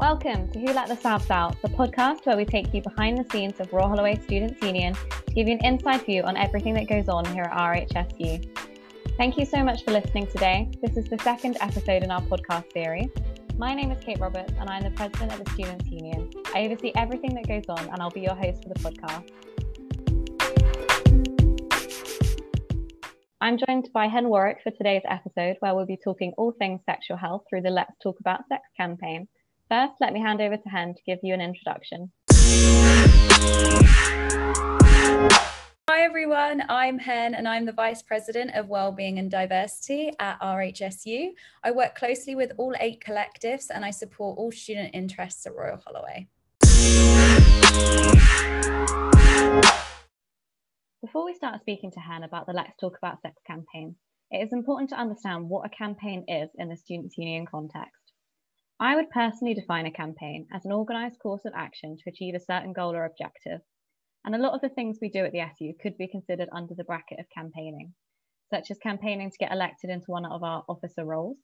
Welcome to Who Let the Souths Out, the podcast where we take you behind the scenes of Royal Holloway Students Union to give you an inside view on everything that goes on here at RHSU. Thank you so much for listening today. This is the second episode in our podcast series. My name is Kate Roberts and I'm the president of the Students Union. I oversee everything that goes on and I'll be your host for the podcast. I'm joined by Hen Warwick for today's episode, where we'll be talking all things sexual health through the Let's Talk About Sex campaign. First, let me hand over to Hen to give you an introduction. Hi everyone, I'm Hen and I'm the Vice President of Wellbeing and Diversity at RHSU. I work closely with all eight collectives and I support all student interests at Royal Holloway. Before we start speaking to Hen about the Let's Talk About Sex campaign, it is important to understand what a campaign is in the Students' Union context. I would personally define a campaign as an organised course of action to achieve a certain goal or objective. And a lot of the things we do at the SU could be considered under the bracket of campaigning, such as campaigning to get elected into one of our officer roles,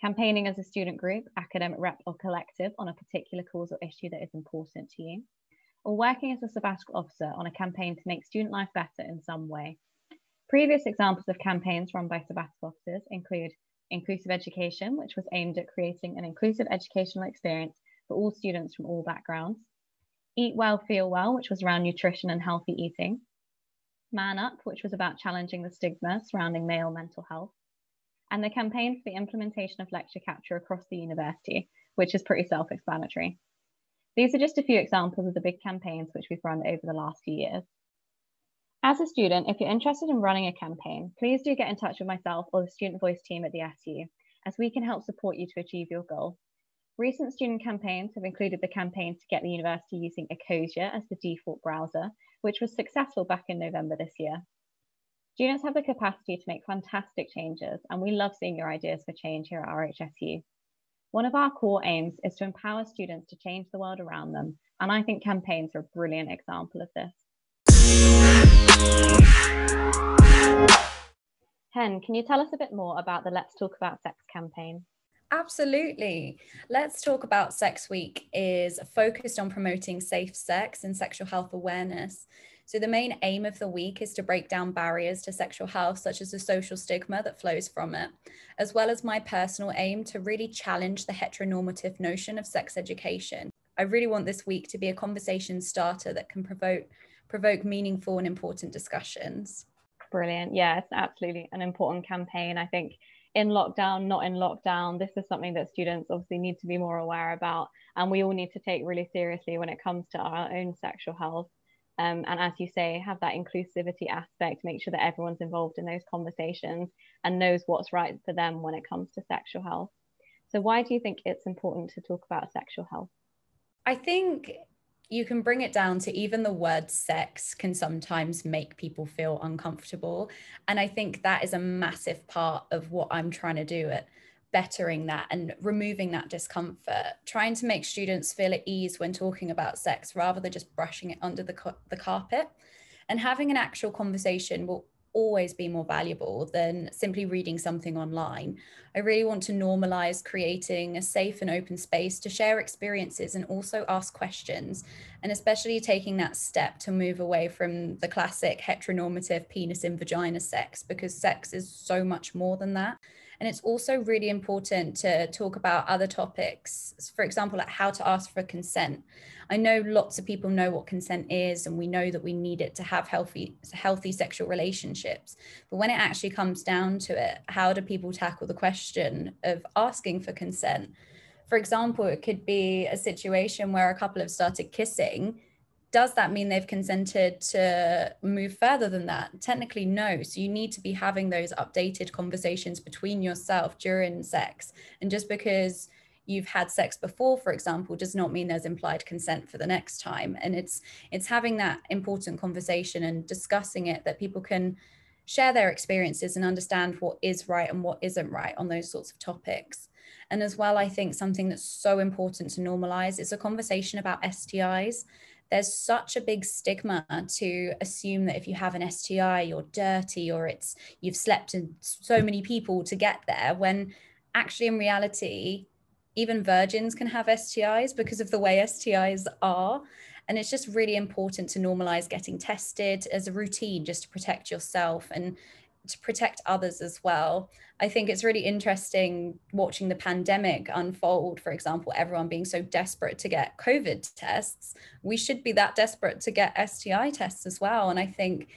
campaigning as a student group, academic rep, or collective on a particular cause or issue that is important to you, or working as a sabbatical officer on a campaign to make student life better in some way. Previous examples of campaigns run by sabbatical officers include inclusive education, which was aimed at creating an inclusive educational experience for all students from all backgrounds. Eat Well, Feel Well, which was around nutrition and healthy eating. Man Up, which was about challenging the stigma surrounding male mental health. And the campaign for the implementation of lecture capture across the university, which is pretty self explanatory. These are just a few examples of the big campaigns which we've run over the last few years. As a student, if you're interested in running a campaign, please do get in touch with myself or the Student Voice team at the SU, as we can help support you to achieve your goal. Recent student campaigns have included the campaign to get the university using Ecosia as the default browser, which was successful back in November this year. Students have the capacity to make fantastic changes, and we love seeing your ideas for change here at RHSU. One of our core aims is to empower students to change the world around them, and I think campaigns are a brilliant example of this. Hen, can you tell us a bit more about the Let's Talk About Sex campaign? Absolutely. Let's Talk About Sex Week is focused on promoting safe sex and sexual health awareness. So, the main aim of the week is to break down barriers to sexual health, such as the social stigma that flows from it, as well as my personal aim to really challenge the heteronormative notion of sex education. I really want this week to be a conversation starter that can provoke provoke meaningful and important discussions. Brilliant. Yeah, it's absolutely an important campaign. I think in lockdown, not in lockdown, this is something that students obviously need to be more aware about. And we all need to take really seriously when it comes to our own sexual health. Um, and as you say, have that inclusivity aspect, make sure that everyone's involved in those conversations and knows what's right for them when it comes to sexual health. So, why do you think it's important to talk about sexual health? I think you can bring it down to even the word sex can sometimes make people feel uncomfortable. And I think that is a massive part of what I'm trying to do at bettering that and removing that discomfort, trying to make students feel at ease when talking about sex rather than just brushing it under the, the carpet. And having an actual conversation will always be more valuable than simply reading something online. I really want to normalize creating a safe and open space to share experiences and also ask questions, and especially taking that step to move away from the classic heteronormative penis in vagina sex, because sex is so much more than that. And it's also really important to talk about other topics, for example, like how to ask for consent. I know lots of people know what consent is, and we know that we need it to have healthy, healthy sexual relationships. But when it actually comes down to it, how do people tackle the question of asking for consent? For example, it could be a situation where a couple have started kissing does that mean they've consented to move further than that? Technically, no. So you need to be having those updated conversations between yourself during sex. And just because you've had sex before for example does not mean there's implied consent for the next time and it's it's having that important conversation and discussing it that people can share their experiences and understand what is right and what isn't right on those sorts of topics and as well i think something that's so important to normalize is a conversation about stis there's such a big stigma to assume that if you have an STI, you're dirty or it's you've slept in so many people to get there when actually in reality even virgins can have STIs because of the way STIs are. And it's just really important to normalize getting tested as a routine just to protect yourself and to protect others as well. I think it's really interesting watching the pandemic unfold, for example, everyone being so desperate to get COVID tests. We should be that desperate to get STI tests as well. And I think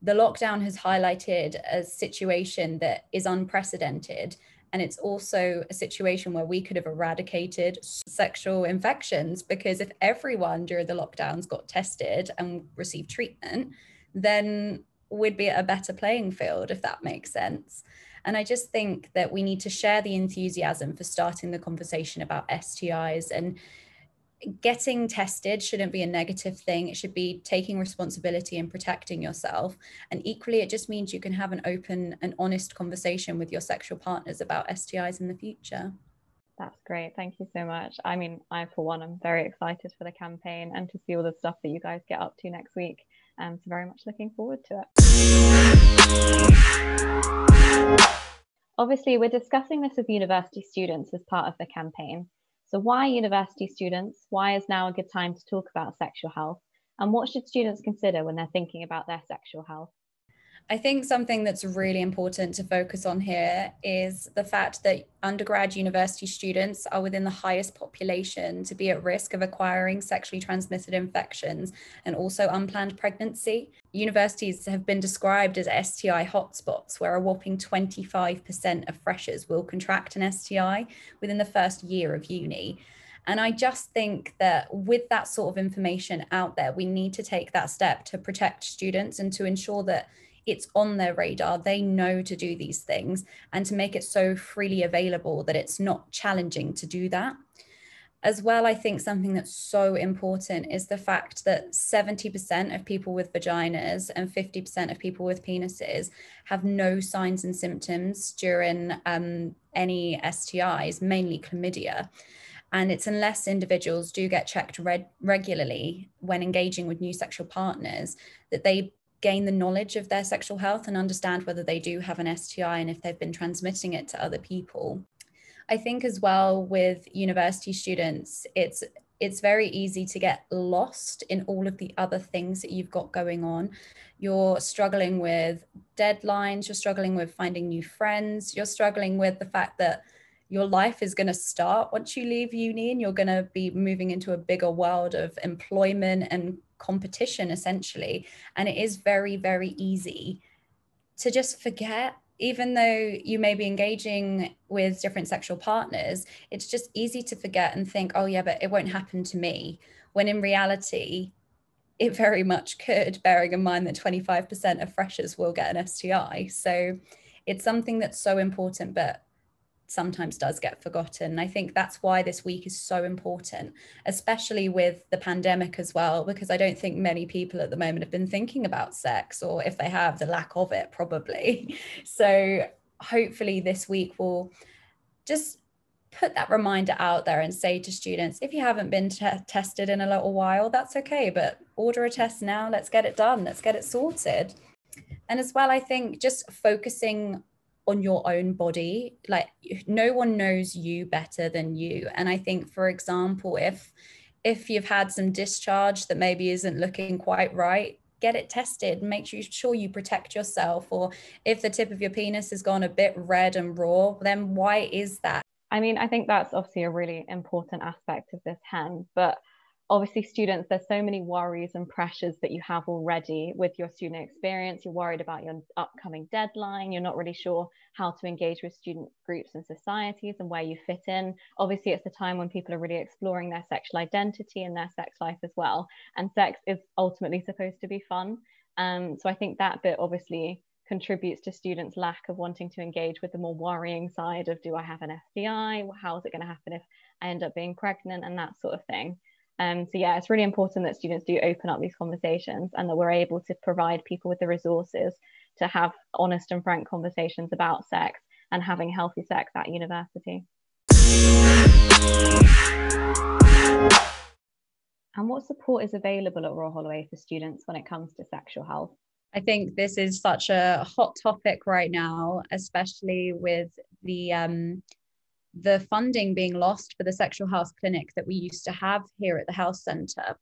the lockdown has highlighted a situation that is unprecedented. And it's also a situation where we could have eradicated sexual infections because if everyone during the lockdowns got tested and received treatment, then we'd be at a better playing field, if that makes sense. And I just think that we need to share the enthusiasm for starting the conversation about STIs and getting tested shouldn't be a negative thing. It should be taking responsibility and protecting yourself. And equally, it just means you can have an open and honest conversation with your sexual partners about STIs in the future. That's great. Thank you so much. I mean, I, for one, I'm very excited for the campaign and to see all the stuff that you guys get up to next week. Um, so, very much looking forward to it. Obviously, we're discussing this with university students as part of the campaign. So, why university students? Why is now a good time to talk about sexual health? And what should students consider when they're thinking about their sexual health? I think something that's really important to focus on here is the fact that undergrad university students are within the highest population to be at risk of acquiring sexually transmitted infections and also unplanned pregnancy. Universities have been described as STI hotspots, where a whopping 25% of freshers will contract an STI within the first year of uni. And I just think that with that sort of information out there, we need to take that step to protect students and to ensure that it's on their radar. They know to do these things and to make it so freely available that it's not challenging to do that. As well, I think something that's so important is the fact that 70% of people with vaginas and 50% of people with penises have no signs and symptoms during um, any STIs, mainly chlamydia. And it's unless individuals do get checked regularly when engaging with new sexual partners that they gain the knowledge of their sexual health and understand whether they do have an STI and if they've been transmitting it to other people. I think as well with university students, it's it's very easy to get lost in all of the other things that you've got going on. You're struggling with deadlines, you're struggling with finding new friends, you're struggling with the fact that your life is going to start once you leave uni and you're going to be moving into a bigger world of employment and competition essentially. And it is very very easy to just forget even though you may be engaging with different sexual partners it's just easy to forget and think oh yeah but it won't happen to me when in reality it very much could bearing in mind that 25% of freshers will get an STI so it's something that's so important but sometimes does get forgotten. And I think that's why this week is so important, especially with the pandemic as well, because I don't think many people at the moment have been thinking about sex, or if they have, the lack of it probably. So hopefully this week will just put that reminder out there and say to students if you haven't been t- tested in a little while that's okay but order a test now let's get it done let's get it sorted and as well i think just focusing on your own body like no one knows you better than you. And i think for example if if you've had some discharge that maybe isn't looking quite right get it tested. Make sure you protect yourself or if the tip of your penis has gone a bit red and raw then why is that? I mean i think that's obviously a really important aspect of this hen but obviously students there's so many worries and pressures that you have already with your student experience. You're worried about your upcoming deadline. You're not really sure how to engage with student groups and societies and where you fit in. Obviously it's a time when people are really exploring their sexual identity and their sex life as well. And sex is ultimately supposed to be fun. Um, so i think that bit obviously contributes to students lack of wanting to engage with the more worrying side of do i have an sti how is it going to happen if i end up being pregnant? and that sort of thing um, so yeah, it's really important that students do open up these conversations and that we're able to provide people with the resources to have honest and frank conversations about sex and having healthy sex at university. And what support is available at Royal Holloway for students when it comes to sexual health? I think this is such a hot topic right now, especially with the um, the funding being lost for the sexual health clinic that we used to have here at the health centre.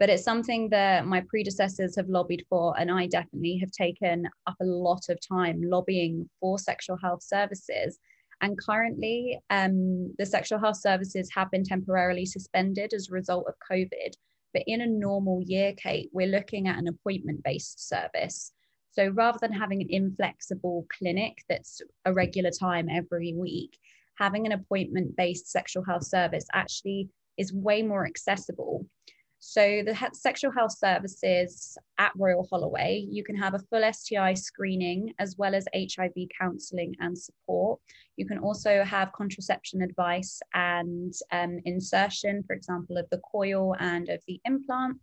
But it's something that my predecessors have lobbied for, and I definitely have taken up a lot of time lobbying for sexual health services. And currently, um, the sexual health services have been temporarily suspended as a result of COVID. But in a normal year, Kate, we're looking at an appointment based service. So rather than having an inflexible clinic that's a regular time every week, having an appointment based sexual health service actually is way more accessible. So, the sexual health services at Royal Holloway, you can have a full STI screening as well as HIV counselling and support. You can also have contraception advice and um, insertion, for example, of the coil and of the implant.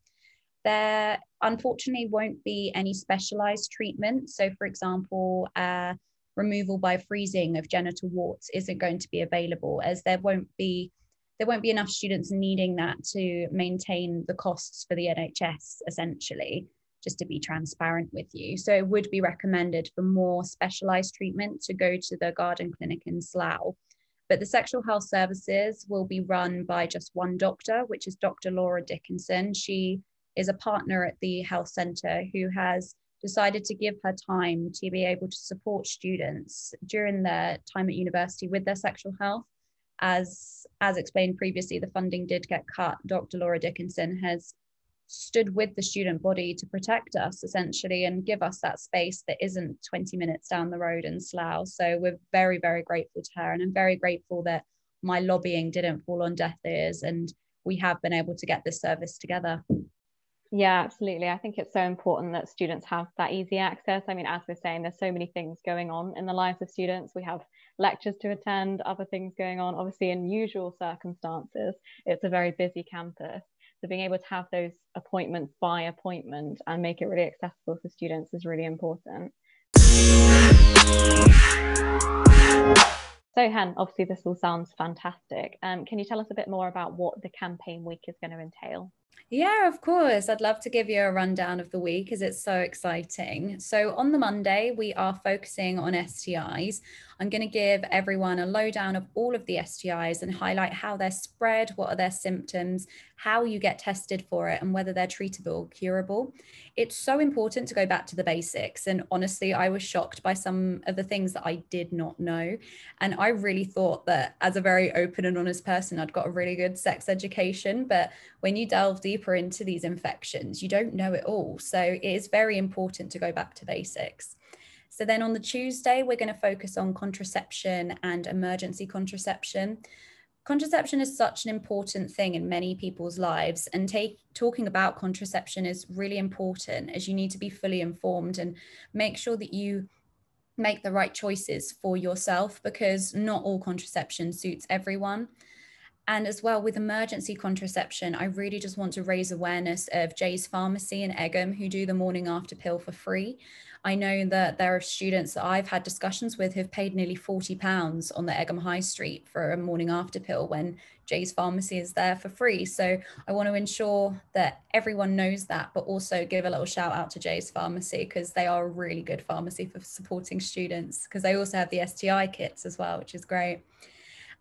There unfortunately won't be any specialised treatment. So, for example, uh, removal by freezing of genital warts isn't going to be available as there won't be there won't be enough students needing that to maintain the costs for the NHS essentially just to be transparent with you. So it would be recommended for more specialized treatment to go to the garden clinic in Slough. But the sexual health services will be run by just one doctor which is Dr Laura Dickinson. She is a partner at the health centre who has decided to give her time to be able to support students during their time at university with their sexual health. As, as explained previously, the funding did get cut. Dr. Laura Dickinson has stood with the student body to protect us essentially and give us that space that isn't 20 minutes down the road in Slough. So we're very, very grateful to her. And I'm very grateful that my lobbying didn't fall on deaf ears and we have been able to get this service together. Yeah, absolutely. I think it's so important that students have that easy access. I mean, as we're saying, there's so many things going on in the lives of students. We have lectures to attend, other things going on. Obviously, in usual circumstances, it's a very busy campus. So being able to have those appointments by appointment and make it really accessible for students is really important. So, Hen, obviously, this all sounds fantastic. Um, can you tell us a bit more about what the campaign week is going to entail? Yeah, of course. I'd love to give you a rundown of the week because it's so exciting. So, on the Monday, we are focusing on STIs. I'm going to give everyone a lowdown of all of the STIs and highlight how they're spread, what are their symptoms, how you get tested for it, and whether they're treatable, curable. It's so important to go back to the basics. And honestly, I was shocked by some of the things that I did not know. And I really thought that as a very open and honest person, I'd got a really good sex education. But when you delve deeper into these infections, you don't know it all. So it is very important to go back to basics. So then on the Tuesday, we're going to focus on contraception and emergency contraception. Contraception is such an important thing in many people's lives, and take, talking about contraception is really important as you need to be fully informed and make sure that you make the right choices for yourself because not all contraception suits everyone. And as well with emergency contraception, I really just want to raise awareness of Jay's Pharmacy in Egham, who do the morning after pill for free. I know that there are students that I've had discussions with who've paid nearly £40 on the Egham High Street for a morning after pill when Jay's Pharmacy is there for free. So I want to ensure that everyone knows that, but also give a little shout out to Jay's Pharmacy because they are a really good pharmacy for supporting students because they also have the STI kits as well, which is great.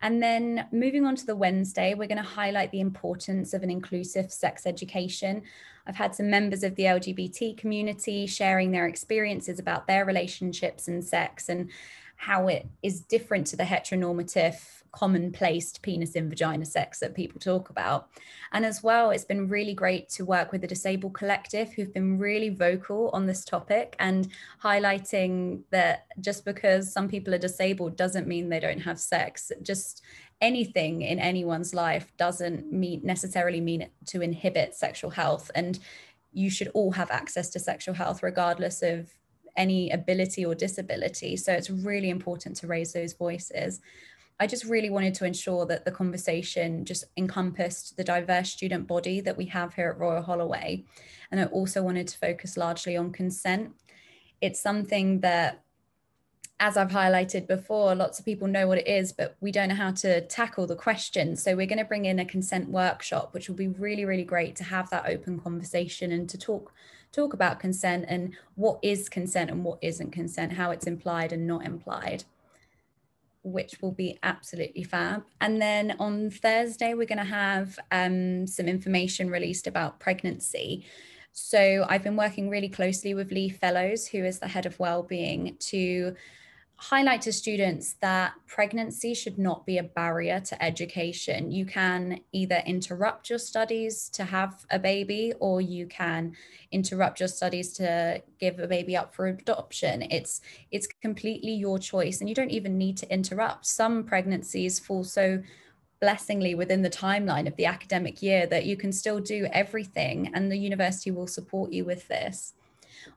And then moving on to the Wednesday, we're going to highlight the importance of an inclusive sex education. I've had some members of the LGBT community sharing their experiences about their relationships and sex and how it is different to the heteronormative commonplace penis in vagina sex that people talk about. And as well, it's been really great to work with the Disabled Collective, who've been really vocal on this topic and highlighting that just because some people are disabled doesn't mean they don't have sex. Just anything in anyone's life doesn't mean necessarily mean to inhibit sexual health. And you should all have access to sexual health, regardless of any ability or disability. So it's really important to raise those voices. I just really wanted to ensure that the conversation just encompassed the diverse student body that we have here at Royal Holloway. And I also wanted to focus largely on consent. It's something that, as I've highlighted before, lots of people know what it is, but we don't know how to tackle the questions. So we're going to bring in a consent workshop, which will be really, really great to have that open conversation and to talk talk about consent and what is consent and what isn't consent, how it's implied and not implied. Which will be absolutely fab. And then on Thursday, we're going to have um, some information released about pregnancy. So I've been working really closely with Lee Fellows, who is the head of wellbeing, to highlight to students that pregnancy should not be a barrier to education. You can either interrupt your studies to have a baby, or you can interrupt your studies to give a baby up for adoption. It's it's completely your choice, and you don't even need to interrupt. Some pregnancies fall so blessingly within the timeline of the academic year that you can still do everything, and the university will support you with this.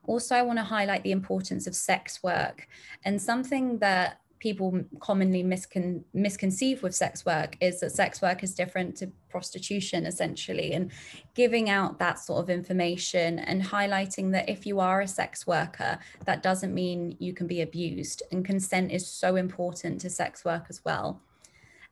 Also, I want to highlight the importance of sex work and something that people commonly miscon- misconceive with sex work is that sex work is different to prostitution essentially and giving out that sort of information and highlighting that if you are a sex worker that doesn't mean you can be abused and consent is so important to sex work as well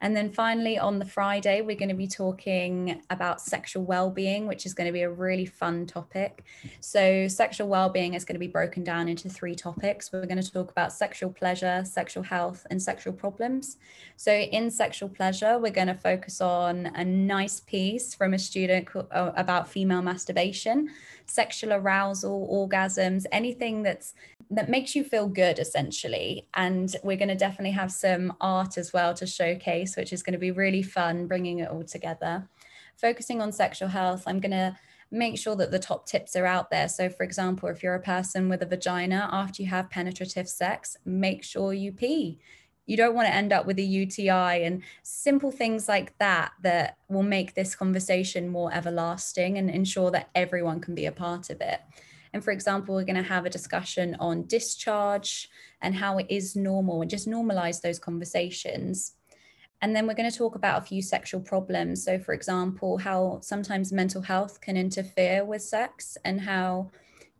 and then finally, on the Friday, we're going to be talking about sexual well-being, which is going to be a really fun topic. So, sexual well-being is going to be broken down into three topics. We're going to talk about sexual pleasure, sexual health, and sexual problems. So, in sexual pleasure, we're going to focus on a nice piece from a student uh, about female masturbation, sexual arousal, orgasms, anything that's that makes you feel good essentially. And we're going to definitely have some art as well to showcase which is going to be really fun bringing it all together. Focusing on sexual health i'm going to make sure that the top tips are out there. So for example if you're a person with a vagina after you have penetrative sex make sure you pee you don't want to end up with a UTI and simple things like that that will make this conversation more everlasting and ensure that everyone can be a part of it. And for example, we're going to have a discussion on discharge and how it is normal and just normalize those conversations. And then we're going to talk about a few sexual problems. So, for example, how sometimes mental health can interfere with sex and how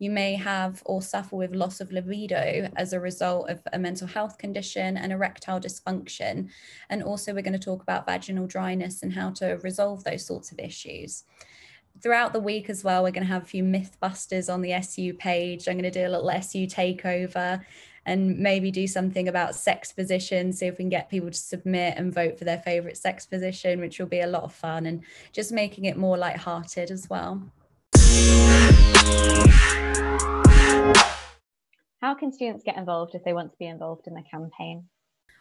you may have or suffer with loss of libido as a result of a mental health condition and erectile dysfunction. And also, we're going to talk about vaginal dryness and how to resolve those sorts of issues throughout the week as well, we're going to have a few Mythbusters on the SU page. I'm going to do a little SU takeover and maybe do something about sex positions, see if we can get people to submit and vote for their favorite sex position, which will be a lot of fun and just making it more light-hearted as well. How can students get involved if they want to be involved in the campaign?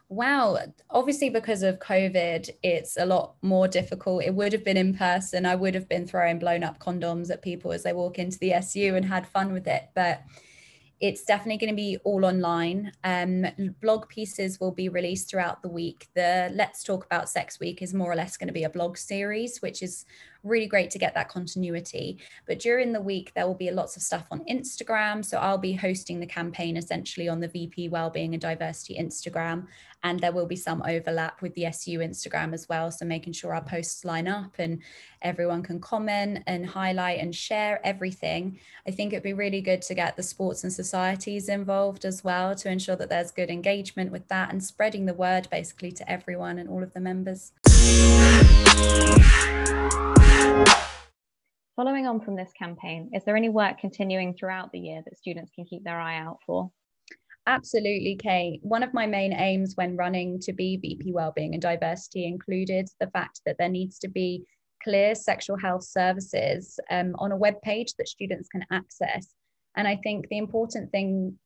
Wow. Obviously, because of COVID, it's a lot more difficult. It would have been in person. I would have been throwing blown up condoms at people as they walk into the SU and had fun with it. But it's definitely going to be all online. Um, blog pieces will be released throughout the week. The Let's Talk About Sex Week is more or less going to be a blog series, which is really great to get that continuity. But during the week, there will be lots of stuff on Instagram. So I'll be hosting the campaign essentially on the VP Wellbeing and Diversity Instagram. And there will be some overlap with the SU Instagram as well. So making sure our posts line up and everyone can comment and highlight and share everything. I think it'd be really good to get the sports and societies involved as well to ensure that there's good engagement with that and spreading the word basically to everyone and all of the members. Following on from this campaign, is there any work continuing throughout the year that students can keep their eye out for? Absolutely, Kate. One of my main aims when running to be VP Wellbeing and Diversity included the fact that there needs to be clear sexual health services um, on a web page that students can access. And I think the important thing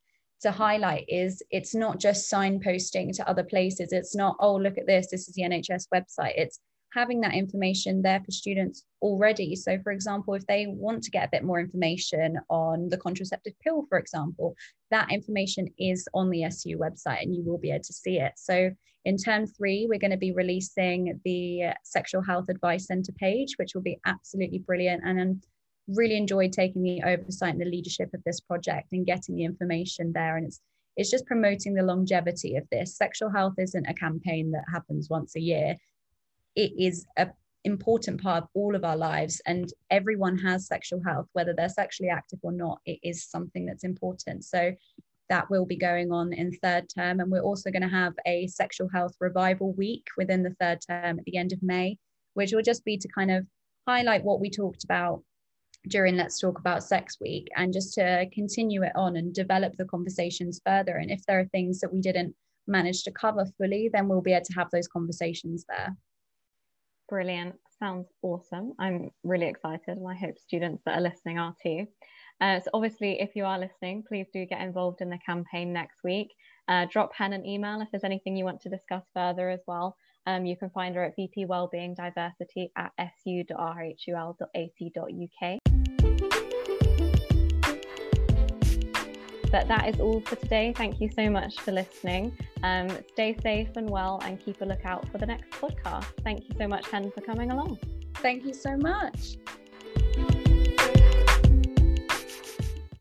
to highlight is it's not just signposting to other places. It's not, oh, look at this, this is the NHS website. It's having that information there for students already. So, for example, if they want to get a bit more information on the contraceptive pill, for example, that information is on the SU website and you will be able to see it. So, in term three, we're going to be releasing the Sexual Health Advice Centre page, which will be absolutely brilliant. And I'm really enjoyed taking the oversight and the leadership of this project and getting the information there. And it's it's just promoting the longevity of this. Sexual health isn't a campaign that happens once a year it is a important part of all of our lives and everyone has sexual health whether they're sexually active or not it is something that's important so that will be going on in third term and we're also going to have a sexual health revival week within the third term at the end of may which will just be to kind of highlight what we talked about during let's talk about sex week and just to continue it on and develop the conversations further and if there are things that we didn't manage to cover fully, then we'll be able to have those conversations there. Brilliant. Sounds awesome. I'm really excited, and I hope students that are listening are too. Uh, so, obviously, if you are listening, please do get involved in the campaign next week. Uh, drop Hen an email if there's anything you want to discuss further as well. Um, you can find her at VP Wellbeing Diversity at su.rhul.ac.uk. But that is all for today. Thank you so much for listening. Um, stay safe and well and keep a lookout for the next podcast. Thank you so much, Hen, for coming along. Thank you so much.